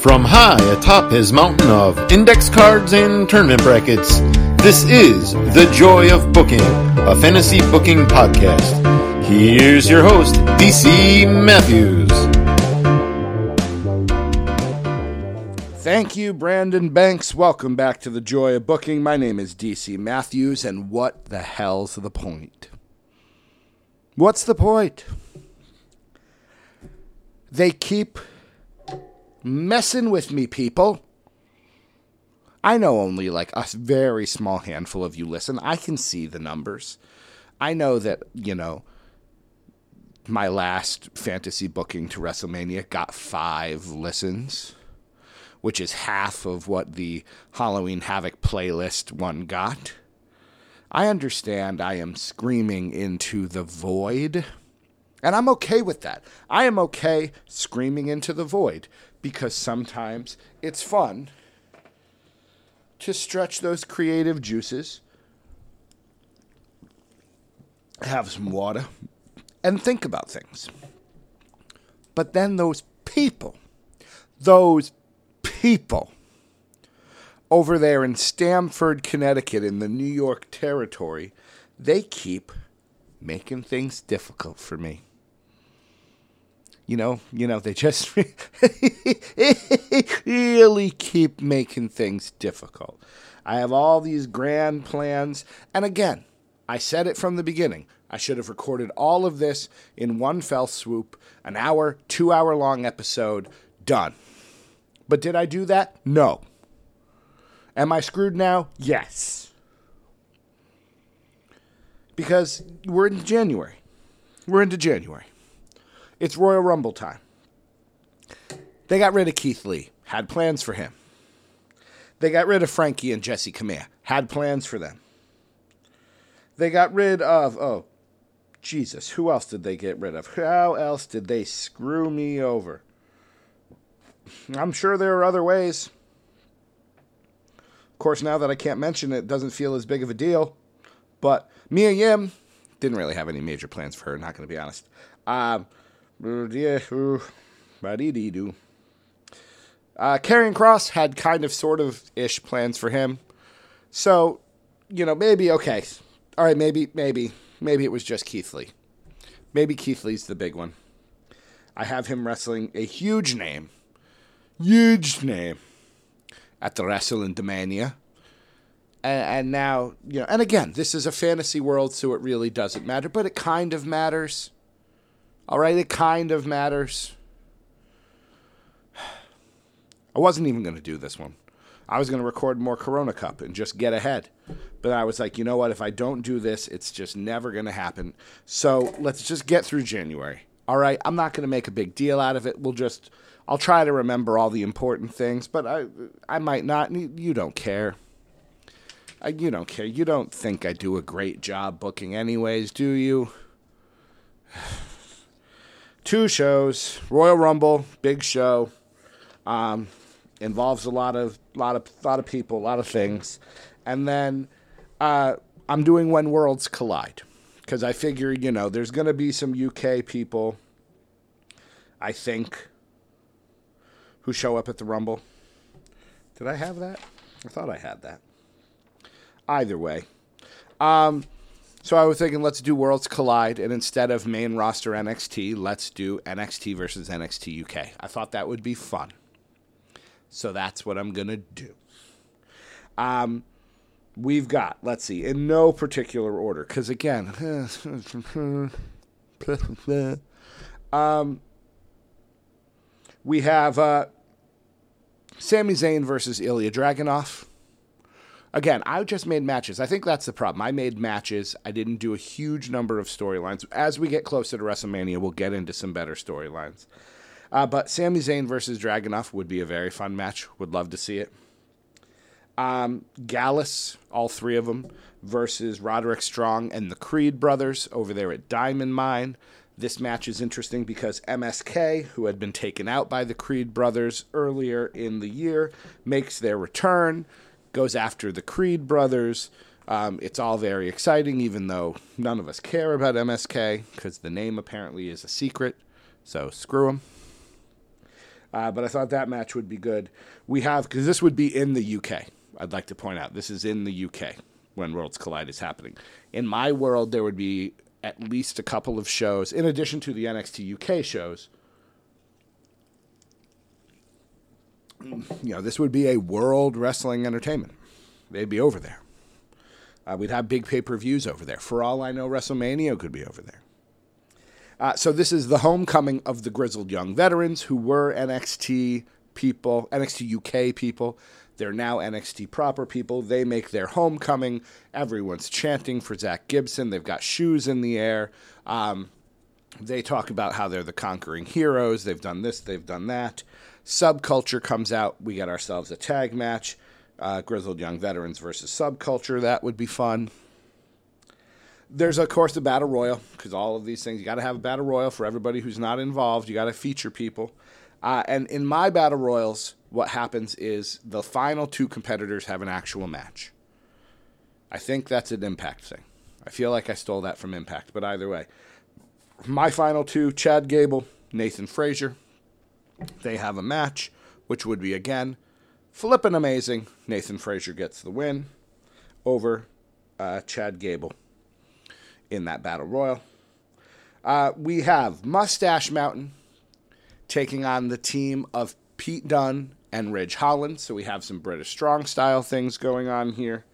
From high atop his mountain of index cards and tournament brackets, this is The Joy of Booking, a fantasy booking podcast. Here's your host, DC Matthews. Thank you, Brandon Banks. Welcome back to The Joy of Booking. My name is DC Matthews, and what the hell's the point? What's the point? They keep messing with me, people. I know only like a very small handful of you listen. I can see the numbers. I know that, you know, my last fantasy booking to WrestleMania got five listens, which is half of what the Halloween Havoc playlist one got. I understand I am screaming into the void, and I'm okay with that. I am okay screaming into the void because sometimes it's fun to stretch those creative juices, have some water, and think about things. But then those people, those people over there in Stamford, Connecticut, in the New York territory, they keep making things difficult for me you know, you know, they just really keep making things difficult. I have all these grand plans, and again, I said it from the beginning. I should have recorded all of this in one fell swoop, an hour, two hour long episode, done. But did I do that? No. Am I screwed now? Yes. Because we're into January. We're into January. It's Royal Rumble time. They got rid of Keith Lee, had plans for him. They got rid of Franky and Jessi Kamea, had plans for them. They got rid of, oh, Jesus, who else did they get rid of? How else did they screw me over? I'm sure there are other ways. Of course, now that I can't mention it, it doesn't feel as big of a deal. But Mia Yim didn't really have any major plans for her, not going to be honest. Um. Uh, Karrion Kross had kind of sort of ish plans for him. So, you know, maybe, okay. All right, maybe, maybe, maybe it was just Keith Lee. Maybe Keith Lee's the big one. I have him wrestling a huge name, huge name at the WrestleMania. And, and now, you know, and again, this is a fantasy world, so it really doesn't matter, but it kind of matters. All right, it kind of matters. I wasn't even going to do this one. I was going to record more Corona Cup and just get ahead. But I was like, you know what? If I don't do this, it's just never going to happen. So let's just get through January. All right. I'm not going to make a big deal out of it. We'll just, I'll try to remember all the important things, but I, I might not. You don't care. I, you don't care. You don't think I do a great job booking, anyways, do you? two shows. Royal Rumble, big show. Um, involves a lot of lot of lot of people, a lot of things, and then uh, I'm doing When Worlds Collide because I figure you know there's to be some UK people. I think who show up at the Rumble. Did I have that? I thought I had that. Either way. Um, so I was thinking, let's do Worlds Collide, and instead of main roster NXT, let's do NXT versus NXT UK. I thought that would be fun. So that's what I'm gonna do. Um, we've got, let's see, in no particular order, because again, um, we have uh, Sami Zayn versus Ilya Dragunov again, I just made matches. I think that's the problem. I made matches. I didn't do a huge number of storylines. As we get closer to WrestleMania, we'll get into some better storylines. Uh, but Sami Zayn versus Dragunov would be a very fun match. Would love to see it. Um, Gallus, all three of them, versus Roderick Strong and the Creed brothers over there at Diamond Mine. This match is interesting because MSK, who had been taken out by the Creed brothers earlier in the year, makes their return goes after the Creed brothers. Um, it's all very exciting, even though none of us care about MSK because the name apparently is a secret. So screw them. Uh, but I thought that match would be good. We have because this would be in the UK. I'd like to point out this is in the UK when Worlds Collide is happening. In my world, there would be at least a couple of shows in addition to the NXT UK shows. You know, this would be a World Wrestling Entertainment. They'd be over there. Uh, we'd have big pay per views over there. For all I know, WrestleMania could be over there. Uh, so this is the homecoming of the grizzled young veterans who were NXT people, NXT UK people. They're now NXT proper people. They make their homecoming. Everyone's chanting for Zach Gibson. They've got shoes in the air. Um, they talk about how they're the conquering heroes. They've done this, they've done that. Subculture comes out. We get ourselves a tag match. Uh, grizzled young veterans versus subculture. That would be fun. There's of course the battle royal because all of these things you got to have a battle royal for everybody who's not involved. You got to feature people, uh, and in my battle royals, what happens is the final two competitors have an actual match. I think that's an Impact thing. I feel like I stole that from Impact, but either way, my final two: Chad Gable, Nathan Frazer. They have a match, which would be again flippin' amazing. Nathan Frazer gets the win over uh, Chad Gable in that battle royal. Uh, we have Mustache Mountain taking on the team of Pete Dunne and Ridge Holland. So we have some British strong style things going on here.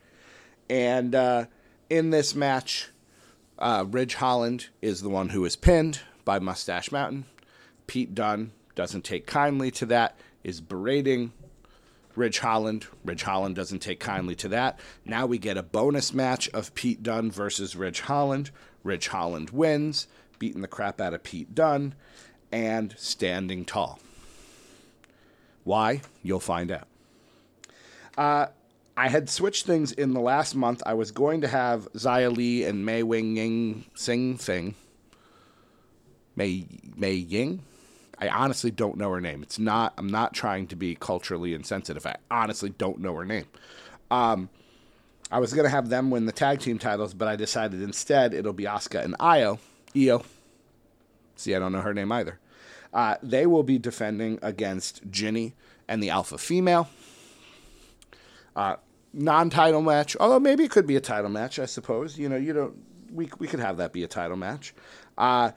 And uh, in this match, uh, Ridge Holland is the one who is pinned by Mustache Mountain. Pete Dunne doesn't take kindly to that, is berating Ridge Holland. Ridge Holland doesn't take kindly to that. Now we get a bonus match of Pete Dunne versus Ridge Holland. Ridge Holland wins, beating the crap out of Pete Dunne, and standing tall. Why? You'll find out. Uh, I had switched things in the last month. I was going to have Xia Li and Mei Wing Ying sing thing. Mei Mei Ying? I honestly don't know her name. It's not. I'm not trying to be culturally insensitive. I honestly don't know her name. Um, I was gonna have them win the tag team titles, but I decided instead it'll be Asuka and Io. Io. See, I don't know her name either. Uh, they will be defending against Jinny and the Alpha Female. Uh, non-title match, although maybe it could be a title match. I suppose you know you don't. We we could have that be a title match. Uh,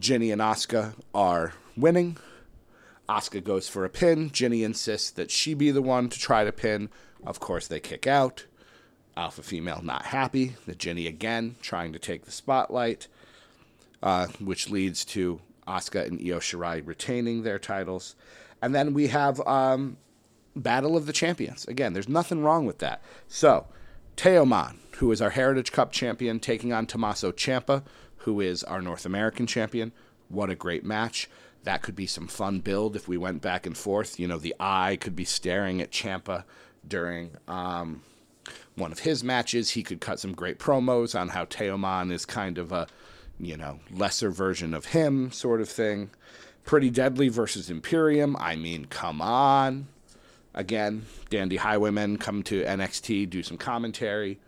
Jinny and Asuka are winning. Asuka goes for a pin. Jinny insists that she be the one to try to pin. Of course, they kick out. Alpha female not happy. The Jinny again trying to take the spotlight, uh, which leads to Asuka and Io Shirai retaining their titles. And then we have um, Battle of the Champions. Again, there's nothing wrong with that. So, Teoman, who is our Heritage Cup champion, taking on Tommaso Ciampa, who is our North American champion. What a great match. That could be some fun build if we went back and forth. You know, the eye could be staring at Ciampa during um, one of his matches. He could cut some great promos on how Teoman is kind of a, you know, lesser version of him sort of thing. Pretty Deadly versus Imperium. I mean, come on. Again, Dandy Highwaymen come to NXT, do some commentary.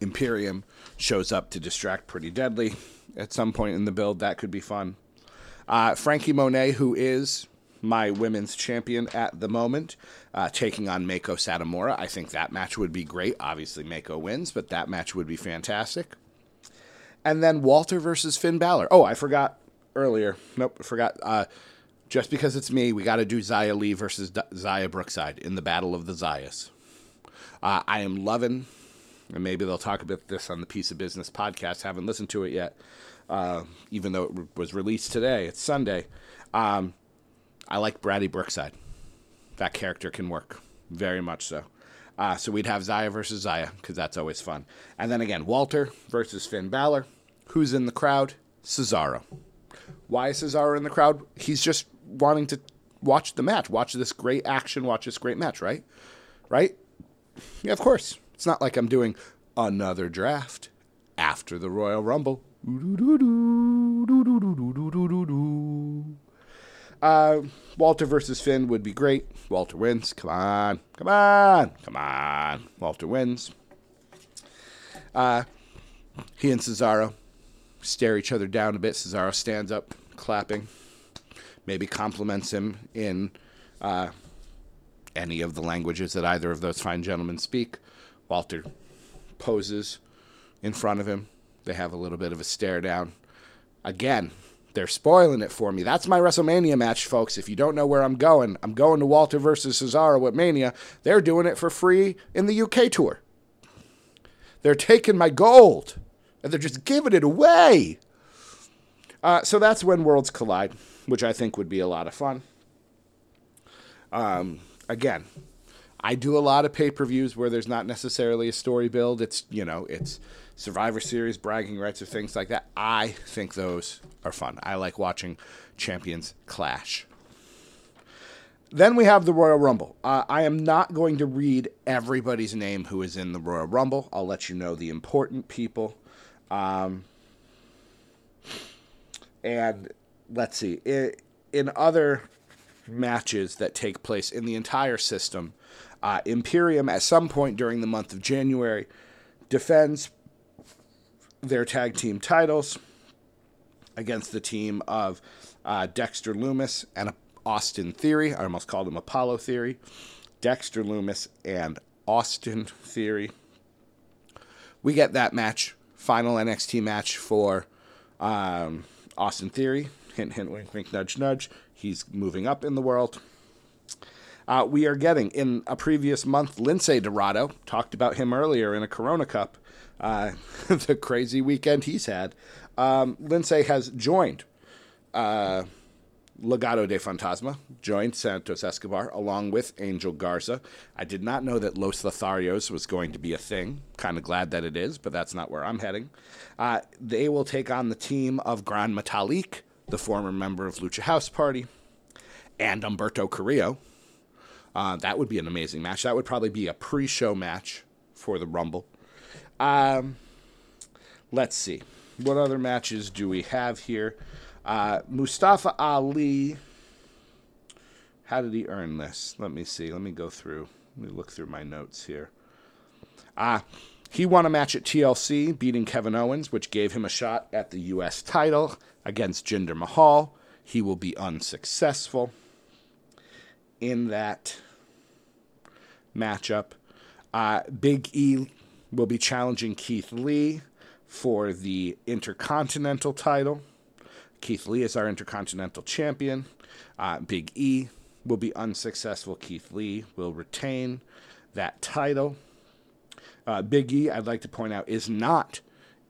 Imperium shows up to distract Pretty Deadly at some point in the build. That could be fun. Uh, Franky Monet, who is my women's champion at the moment, uh, taking on Meiko Satomura. I think that match would be great. Obviously, Meiko wins, but that match would be fantastic. And then Walter versus Finn Balor. Oh, I forgot earlier. Nope, I forgot. Uh, just because it's me, we got to do Xia Li versus D- Xia Brookside in the Battle of the Xias. Uh, I am loving and maybe they'll talk about this on the Piece of Business podcast. Haven't listened to it yet, uh, even though it re- was released today. It's Sunday. Um, I like Brady Brookside. That character can work very much so. Uh, so we'd have Xia versus Xia because that's always fun. And then again, Walter versus Finn Balor. Who's in the crowd? Cesaro. Why is Cesaro in the crowd? He's just wanting to watch the match, watch this great action, watch this great match, right? Right? Yeah, of course. It's not like I'm doing another draft after the Royal Rumble. Uh, Walter versus Finn would be great. Walter wins. Come on. Come on. Come on. Walter wins. Uh, he and Cesaro stare each other down a bit. Cesaro stands up, clapping, maybe compliments him in uh, any of the languages that either of those fine gentlemen speak. Walter poses in front of him. They have a little bit of a stare down. Again, they're spoiling it for me. That's my WrestleMania match, folks. If you don't know where I'm going, I'm going to Walter versus Cesaro at Mania. They're doing it for free in the UK tour. They're taking my gold and they're just giving it away. Uh, so that's when worlds collide, which I think would be a lot of fun. Um, again, I do a lot of pay per views where there's not necessarily a story build. It's you know it's Survivor Series, bragging rights, or things like that. I think those are fun. I like watching champions clash. Then we have the Royal Rumble. Uh, I am not going to read everybody's name who is in the Royal Rumble. I'll let you know the important people. Um, and let's see, in other matches that take place in the entire system, uh, Imperium, at some point during the month of January, defends their tag team titles against the team of uh, Dexter Loomis and Austin Theory. I almost called him Apollo Theory. Dexter Loomis and Austin Theory. We get that match, final NXT match for um, Austin Theory. Hint, hint, wink, wink, nudge, nudge. He's moving up in the world. Uh, we are getting in a previous month, Lince Dorado talked about him earlier in a Corona Cup, uh, the crazy weekend he's had. Um, Lince has joined uh, Legado de Fantasma, joined Santos Escobar along with Angel Garza. I did not know that Los Lotharios was going to be a thing. Kind of glad that it is, but that's not where I'm heading. Uh, they will take on the team of Gran Metalik, the former member of Lucha House Party, and Humberto Carrillo. Uh, that would be an amazing match. That would probably be a pre show match for the Rumble. Um, let's see. What other matches do we have here? Uh, Mustafa Ali. How did he earn this? Let me see. Let me go through. Let me look through my notes here. Ah, uh, he won a match at TLC, beating Kevin Owens, which gave him a shot at the U.S. title against Jinder Mahal. He will be unsuccessful in that matchup. Uh, Big E will be challenging Keith Lee for the Intercontinental title. Keith Lee is our Intercontinental Champion. Uh, Big E will be unsuccessful. Keith Lee will retain that title. Uh, Big E, I'd like to point out, is not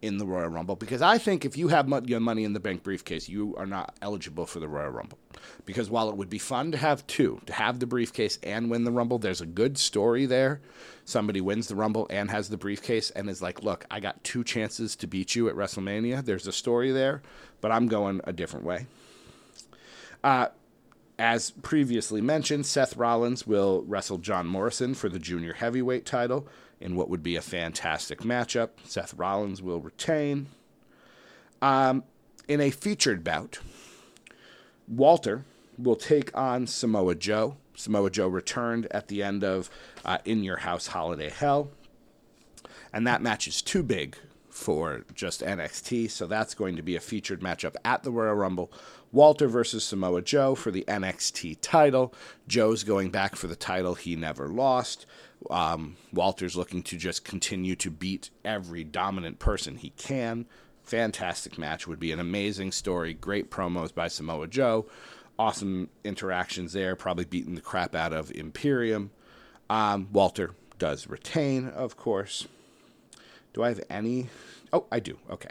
in the Royal Rumble because I think if you have your money in the bank briefcase, you are not eligible for the Royal Rumble. Because while it would be fun to have two, to have the briefcase and win the Rumble, there's a good story there. Somebody wins the Rumble and has the briefcase and is like, look, I got two chances to beat you at WrestleMania. There's a story there, but I'm going a different way. Uh, as previously mentioned, Seth Rollins will wrestle John Morrison for the junior heavyweight title in what would be a fantastic matchup. Seth Rollins will retain. Um, in a featured bout, Walter will take on Samoa Joe. Samoa Joe returned at the end of uh, In Your House Holiday Hell. And that match is too big for just NXT, so that's going to be a featured matchup at the Royal Rumble. Walter versus Samoa Joe for the NXT title. Joe's going back for the title he never lost. Um, Walter's looking to just continue to beat every dominant person he can. Fantastic match. Would be an amazing story. Great promos by Samoa Joe. Awesome interactions there. Probably beating the crap out of Imperium. Um, Walter does retain, of course. Do I have any? Oh, I do. Okay.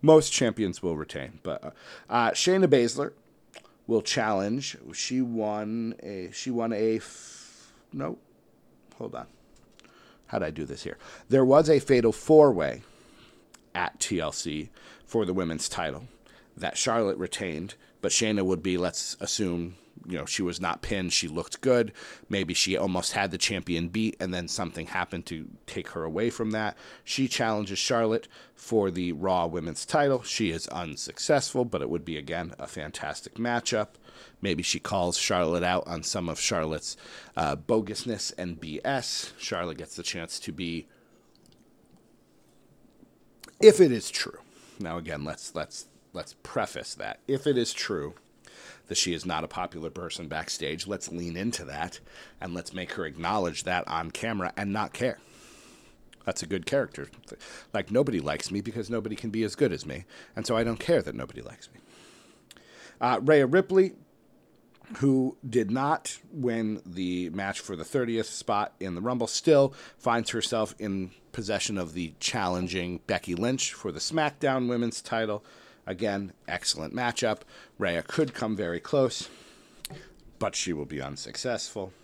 Most champions will retain, but uh, uh, Shayna Baszler will challenge. She won a. She won a. F- no, hold on. How did I do this here? There was a fatal four way at TLC for the women's title that Charlotte retained, but Shayna would be, let's assume, you know, she was not pinned. She looked good. Maybe she almost had the champion beat, and then something happened to take her away from that. She challenges Charlotte for the Raw Women's title. She is unsuccessful, but it would be, again, a fantastic matchup. Maybe she calls Charlotte out on some of Charlotte's uh, bogusness and BS. Charlotte gets the chance to be, if it is true, Now again, let's let's let's preface that. If it is true that she is not a popular person backstage, let's lean into that and let's make her acknowledge that on camera and not care. That's a good character. Like nobody likes me because nobody can be as good as me, and so I don't care that nobody likes me. Uh, Rhea Ripley, who did not win the match for the 30th spot in the Rumble, still finds herself in possession of the challenging Becky Lynch for the SmackDown Women's title. Again, excellent matchup. Rhea could come very close, but she will be unsuccessful.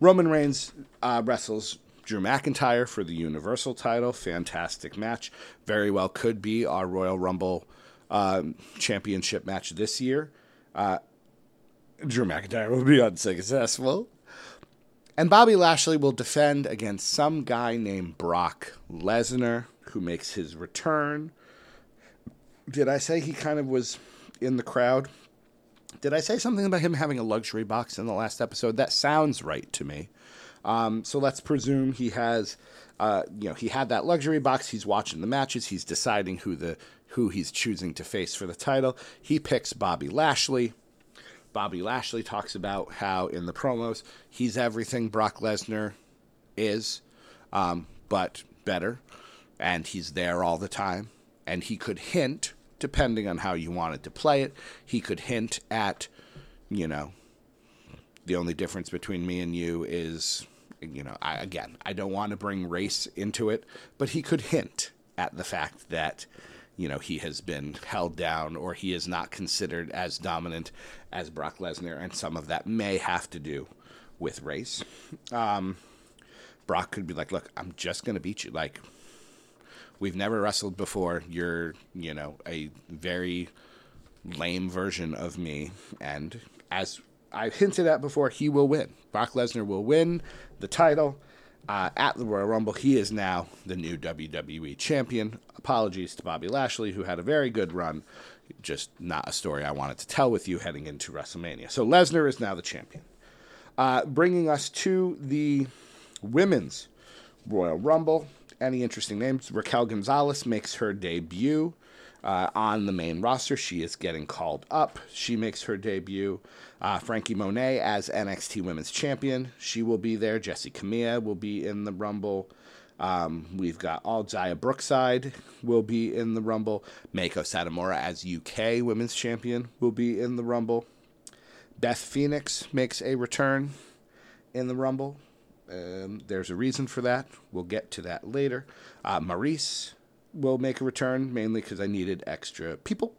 Roman Reigns uh, wrestles Drew McIntyre for the Universal title. Fantastic match. Very well could be our Royal Rumble um, championship match this year. Uh, Drew McIntyre will be unsuccessful. And Bobby Lashley will defend against some guy named Brock Lesnar, who makes his return. Did I say he kind of was in the crowd? Did I say something about him having a luxury box in the last episode? That sounds right to me. Um, so let's presume he has, uh, you know, he had that luxury box. He's watching the matches. He's deciding who the who he's choosing to face for the title. He picks Bobby Lashley. Bobby Lashley talks about how in the promos he's everything Brock Lesnar is, um, but better, and he's there all the time. And he could hint, depending on how you wanted to play it, he could hint at, you know, the only difference between me and you is you know, I, again, I don't want to bring race into it, but he could hint at the fact that, you know, he has been held down or he is not considered as dominant as Brock Lesnar, and some of that may have to do with race. Um, Brock could be like, look, I'm just going to beat you. Like, we've never wrestled before. You're, you know, a very lame version of me. And as I hinted at before, he will win. Brock Lesnar will win the title uh, at the Royal Rumble. He is now the new WWE champion. Apologies to Bobby Lashley, who had a very good run. Just not a story I wanted to tell with you heading into WrestleMania. So Lesnar is now the champion. Uh, bringing us to the women's Royal Rumble. Any interesting names? Raquel Gonzalez makes her debut uh, on the main roster. She is getting called up. She makes her debut. Uh, Franky Monet as NXT Women's Champion. She will be there. Jessi Kamea will be in the Rumble. Um, we've got all Xia Brookside will be in the Rumble. Meiko Satomura as UK Women's Champion will be in the Rumble. Beth Phoenix makes a return in the Rumble. Um, there's a reason for that. We'll get to that later. Uh, Maryse will make a return, mainly because I needed extra people.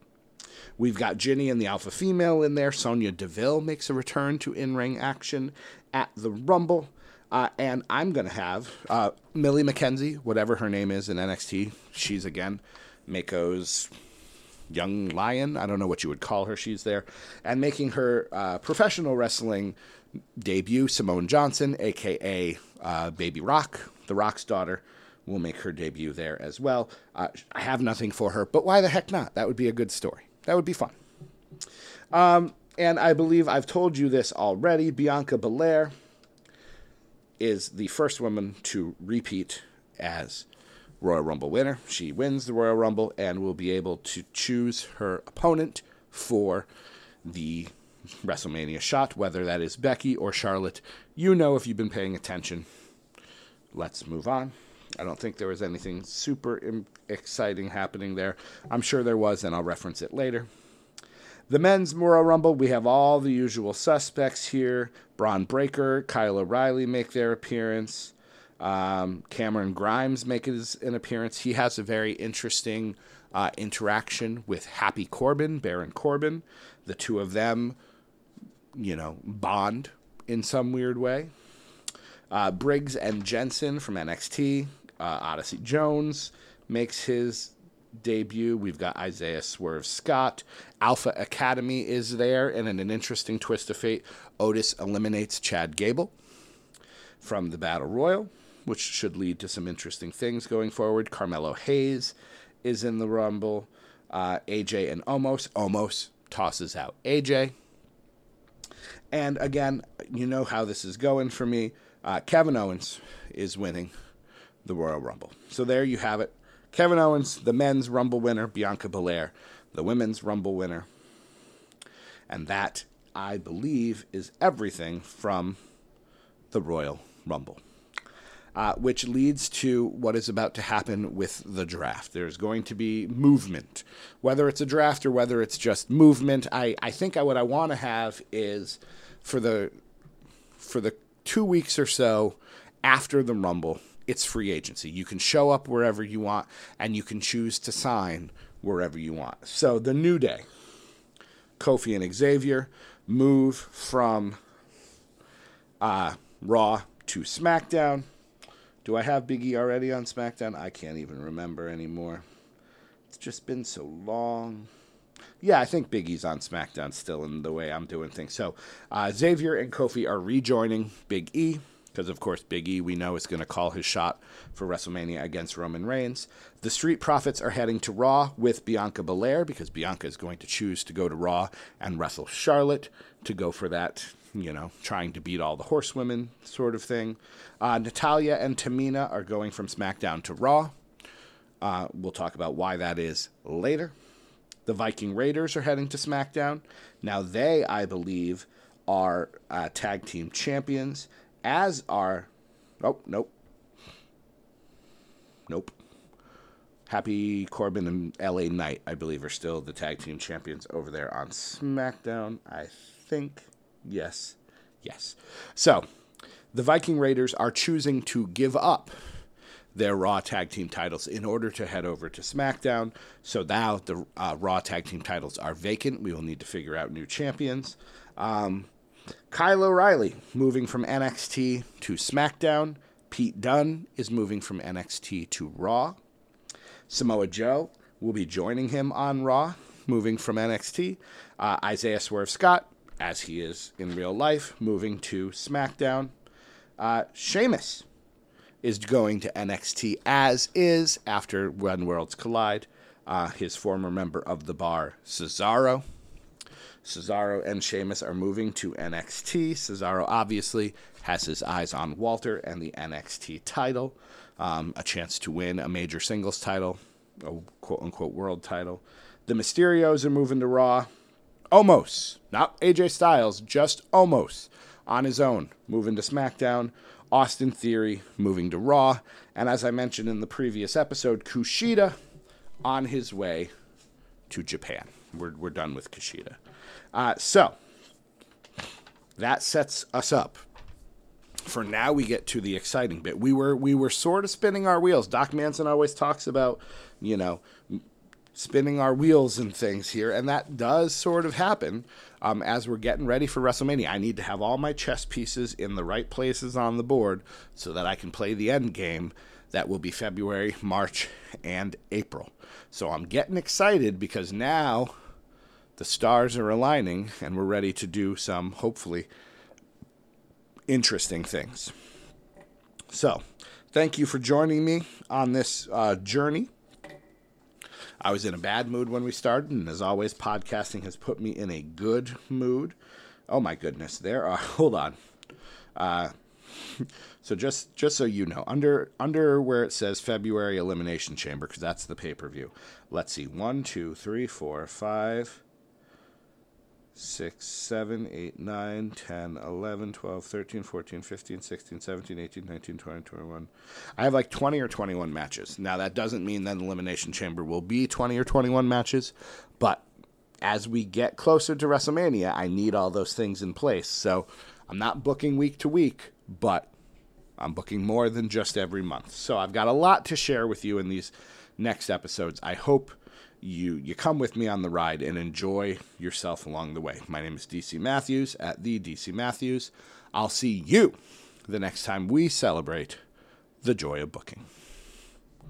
We've got Jinny and the Alpha Female in there. Sonya Deville makes a return to in ring action at the Rumble. Uh, and I'm going to have uh, Millie McKenzie, whatever her name is in NXT. She's again Meiko's young lion. I don't know what you would call her. She's there. And making her uh, professional wrestling debut, Simone Johnson, aka uh, Baby Rock, the Rock's daughter will make her debut there as well. Uh, I have nothing for her, but why the heck not? That would be a good story. That would be fun. Um, and I believe I've told you this already. Bianca Belair is the first woman to repeat as Royal Rumble winner. She wins the Royal Rumble and will be able to choose her opponent for the WrestleMania shot, whether that is Becky or Charlotte. You know if you've been paying attention. Let's move on. I don't think there was anything super exciting happening there. I'm sure there was, and I'll reference it later. The men's Royal Rumble, we have all the usual suspects here. Bron Breakker, Kyle O'Reilly make their appearance. Um, Cameron Grimes makes an appearance. He has a very interesting uh, interaction with Happy Corbin, Baron Corbin. The two of them, you know, bond in some weird way. Uh, Briggs and Jensen from NXT. Uh, Odyssey Jones makes his debut. We've got Isaiah Swerve Scott. Alpha Academy is there, and in an interesting twist of fate, Otis eliminates Chad Gable from the Battle Royal, which should lead to some interesting things going forward. Carmelo Hayes is in the Rumble. Uh, AJ and Omos. Omos tosses out AJ. And again, you know how this is going for me. Uh, Kevin Owens is winning the Royal Rumble. So there you have it. Kevin Owens, the men's Rumble winner, Bianca Belair, the women's Rumble winner. And that, I believe, is everything from the Royal Rumble. Uh, which leads to what is about to happen with the draft. There's going to be movement. Whether it's a draft or whether it's just movement, I, I think I, what I want to have is for the for the two weeks or so after the Rumble, it's free agency. You can show up wherever you want and you can choose to sign wherever you want. So the New Day, Kofi and Xavier move from uh, Raw to SmackDown. Do I have Big E already on SmackDown? I can't even remember anymore. It's just been so long. Yeah, I think Big E's on SmackDown still in the way I'm doing things. So uh, Xavier and Kofi are rejoining Big E because, of course, Big E, we know, is going to call his shot for WrestleMania against Roman Reigns. The Street Profits are heading to Raw with Bianca Belair because Bianca is going to choose to go to Raw and wrestle Charlotte to go for that, you know, trying to beat all the horsewomen sort of thing. Uh, Natalya and Tamina are going from SmackDown to Raw. Uh, we'll talk about why that is later. The Viking Raiders are heading to SmackDown. Now, they, I believe, are uh, tag team champions as are. Oh, nope. Nope. Happy Corbin and LA Knight, I believe, are still the tag team champions over there on SmackDown. I think. Yes. Yes. So, the Viking Raiders are choosing to give up their Raw tag team titles in order to head over to SmackDown. So now the uh, Raw tag team titles are vacant. We will need to figure out new champions. Um, Kyle O'Reilly moving from NXT to SmackDown. Pete Dunne is moving from NXT to Raw. Samoa Joe will be joining him on Raw, moving from NXT. Uh, Isaiah Swerve Scott, as he is in real life, moving to SmackDown. Uh, Sheamus is going to NXT, as is after When Worlds Collide. Uh, his former member of the bar, Cesaro. Cesaro and Sheamus are moving to NXT. Cesaro obviously has his eyes on Walter and the NXT title, um, a chance to win a major singles title, a quote unquote world title. The Mysterios are moving to Raw. Omos, not AJ Styles, just Omos on his own, moving to SmackDown. Austin Theory moving to Raw. And as I mentioned in the previous episode, Kushida on his way to Japan. We're, we're done with Kushida. Uh, so that sets us up. For now, we get to the exciting bit. We were we were sort of spinning our wheels. Doc Manson always talks about, you know, spinning our wheels and things here, and that does sort of happen um, as we're getting ready for WrestleMania. I need to have all my chess pieces in the right places on the board so that I can play the end game. That will be February, March, and April. So I'm getting excited because now the stars are aligning and we're ready to do some, hopefully, interesting things. So, thank you for joining me on this uh, journey. I was in a bad mood when we started, and as always, podcasting has put me in a good mood. Oh my goodness, there are. Hold on. Uh, so just just so you know, under under where it says February Elimination Chamber, because that's the pay per view. Let's see, one, two, three, four, five, 6, 7, 8, 9, 10, 11, 12, 13, 14, 15, 16, 17, 18, 19, 20, 21. I have like 20 or 21 matches. Now, that doesn't mean that Elimination Chamber will be 20 or 21 matches, but as we get closer to WrestleMania, I need all those things in place. So I'm not booking week to week, but I'm booking more than just every month. So I've got a lot to share with you in these next episodes. I hope you you come with me on the ride and enjoy yourself along the way. My name is DC Matthews at the DC Matthews. I'll see you the next time we celebrate the joy of booking.